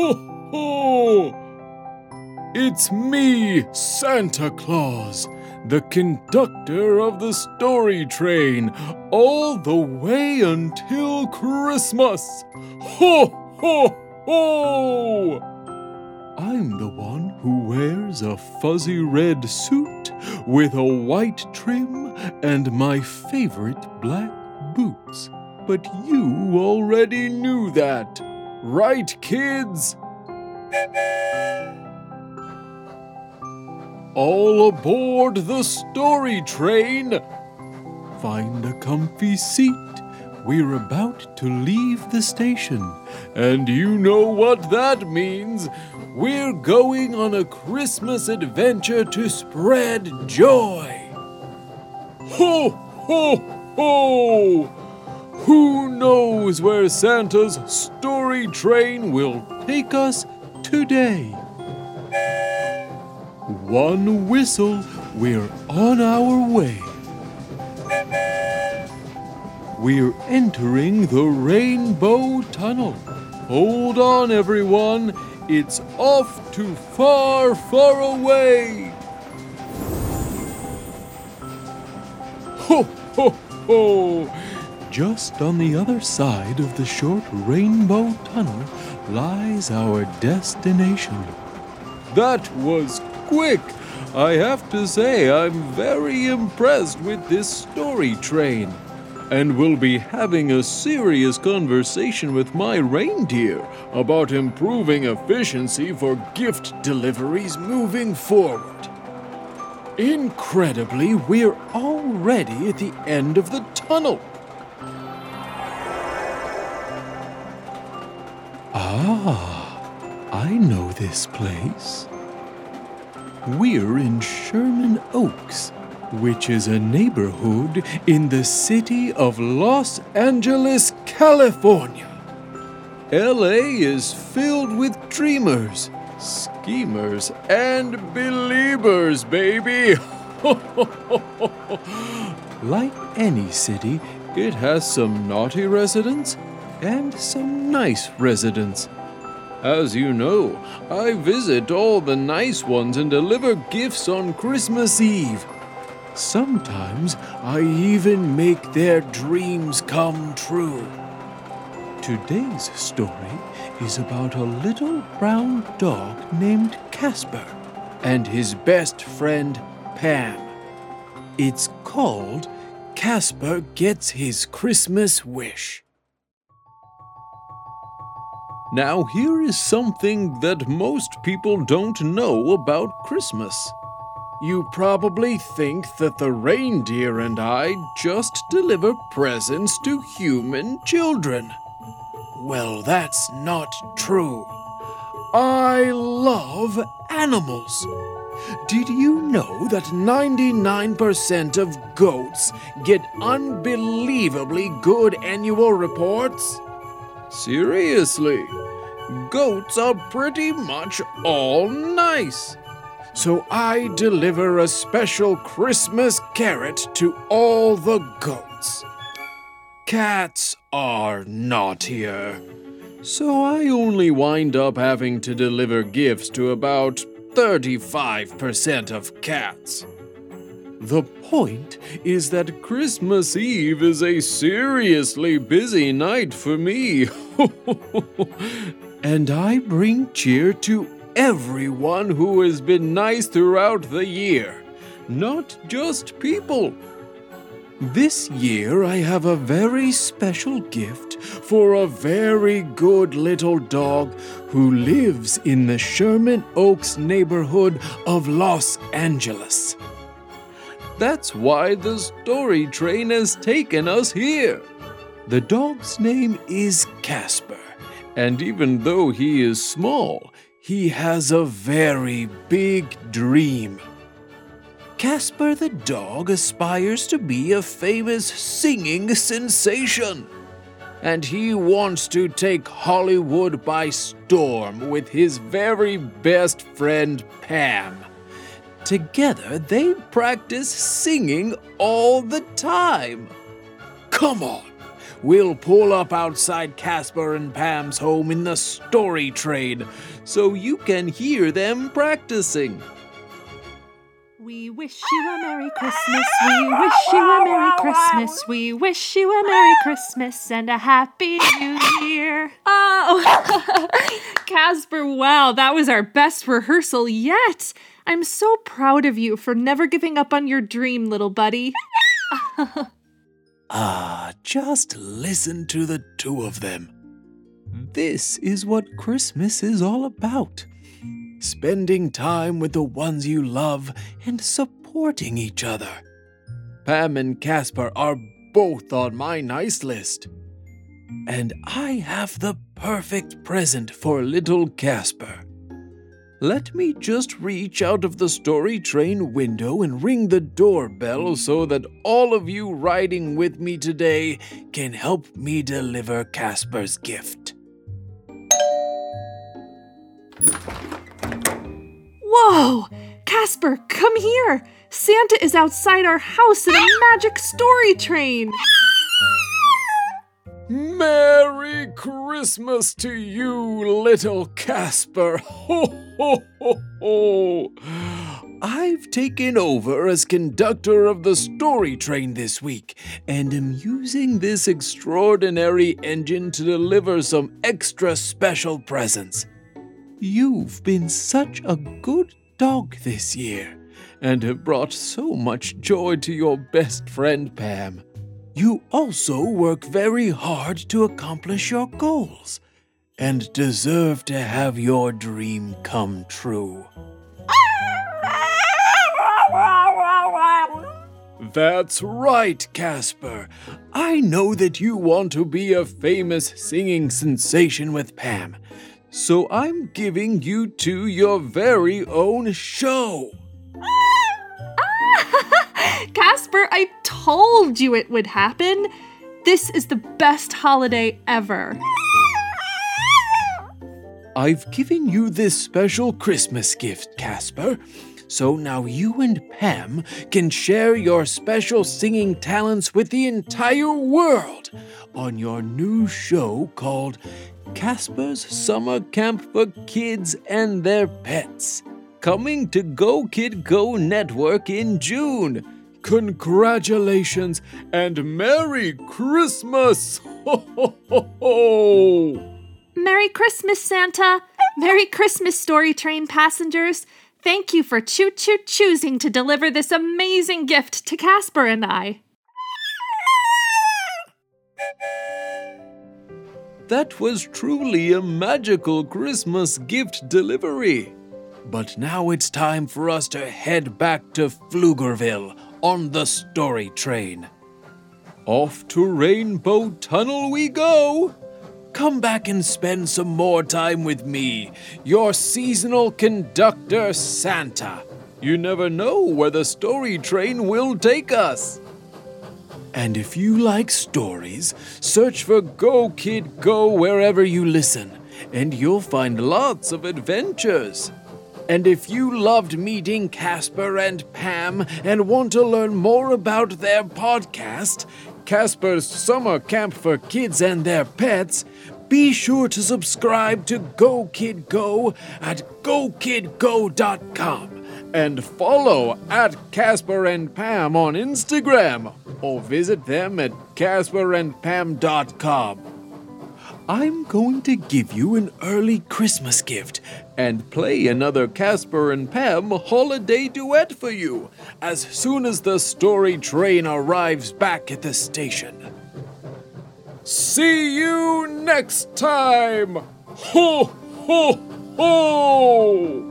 ho, ho! It's me, Santa Claus, the conductor of the story train, all the way until Christmas. Ho, ho, ho! I'm the one who wears a fuzzy red suit with a white trim and my favorite black boots. But you already knew that, right, kids? All aboard the story train! Find a comfy seat. We're about to leave the station. And you know what that means. We're going on a Christmas adventure to spread joy. Ho, ho, ho! Who knows where Santa's story train will take us today? One whistle, we're on our way. We're entering the Rainbow Tunnel. Hold on, everyone. It's off to far, far away. Ho, ho, ho! Just on the other side of the short Rainbow Tunnel lies our destination. That was quick. I have to say, I'm very impressed with this story train. And we'll be having a serious conversation with my reindeer about improving efficiency for gift deliveries moving forward. Incredibly, we're already at the end of the tunnel. Ah, I know this place. We're in Sherman Oaks, which is a neighborhood in the city of Los Angeles, California. LA is filled with dreamers, schemers, and believers, baby. like any city, it has some naughty residents and some nice residents. As you know, I visit all the nice ones and deliver gifts on Christmas Eve. Sometimes I even make their dreams come true. Today's story is about a little brown dog named Casper and his best friend Pam. It's called Casper Gets His Christmas Wish. Now, here is something that most people don't know about Christmas. You probably think that the reindeer and I just deliver presents to human children. Well, that's not true. I love animals. Did you know that 99% of goats get unbelievably good annual reports? Seriously, goats are pretty much all nice. So I deliver a special Christmas carrot to all the goats. Cats are naughtier. So I only wind up having to deliver gifts to about 35% of cats. The point is that Christmas Eve is a seriously busy night for me. and I bring cheer to everyone who has been nice throughout the year, not just people. This year I have a very special gift for a very good little dog who lives in the Sherman Oaks neighborhood of Los Angeles. That's why the story train has taken us here. The dog's name is Casper, and even though he is small, he has a very big dream. Casper the dog aspires to be a famous singing sensation. And he wants to take Hollywood by storm with his very best friend Pam. Together, they practice singing all the time. Come on, we'll pull up outside Casper and Pam's home in the story train so you can hear them practicing. We wish you a Merry Christmas. We wish you a Merry Christmas. We wish you a Merry Christmas and a Happy New Year. Oh, Casper, wow, that was our best rehearsal yet. I'm so proud of you for never giving up on your dream, little buddy. ah, just listen to the two of them. This is what Christmas is all about spending time with the ones you love and supporting each other. Pam and Casper are both on my nice list. And I have the perfect present for little Casper. Let me just reach out of the story train window and ring the doorbell so that all of you riding with me today can help me deliver Casper's gift. Whoa! Casper, come here! Santa is outside our house in a magic story train! Merry Christmas to you, little Casper! Ho, ho, ho, ho! I've taken over as conductor of the story train this week and am using this extraordinary engine to deliver some extra special presents. You've been such a good dog this year and have brought so much joy to your best friend Pam. You also work very hard to accomplish your goals and deserve to have your dream come true. That's right, Casper. I know that you want to be a famous singing sensation with Pam, so I'm giving you two your very own show. Casper, I told you it would happen. This is the best holiday ever. I've given you this special Christmas gift, Casper. So now you and Pam can share your special singing talents with the entire world on your new show called Casper's Summer Camp for Kids and Their Pets, coming to Go Kid Go Network in June. Congratulations and Merry Christmas! Ho, ho, ho! Merry Christmas, Santa! Merry Christmas, Story Train passengers! Thank you for choo choo choosing to deliver this amazing gift to Casper and I. That was truly a magical Christmas gift delivery. But now it's time for us to head back to Pflugerville on the story train. Off to Rainbow Tunnel we go! Come back and spend some more time with me, your seasonal conductor, Santa. You never know where the story train will take us. And if you like stories, search for Go Kid Go wherever you listen, and you'll find lots of adventures. And if you loved meeting Casper and Pam and want to learn more about their podcast, Casper's Summer Camp for Kids and Their Pets, be sure to subscribe to Go Kid Go at gokidgo.com and follow at Casper and Pam on Instagram or visit them at casperandpam.com. I'm going to give you an early Christmas gift and play another Casper and Pam holiday duet for you as soon as the story train arrives back at the station. See you next time! Ho, ho, ho!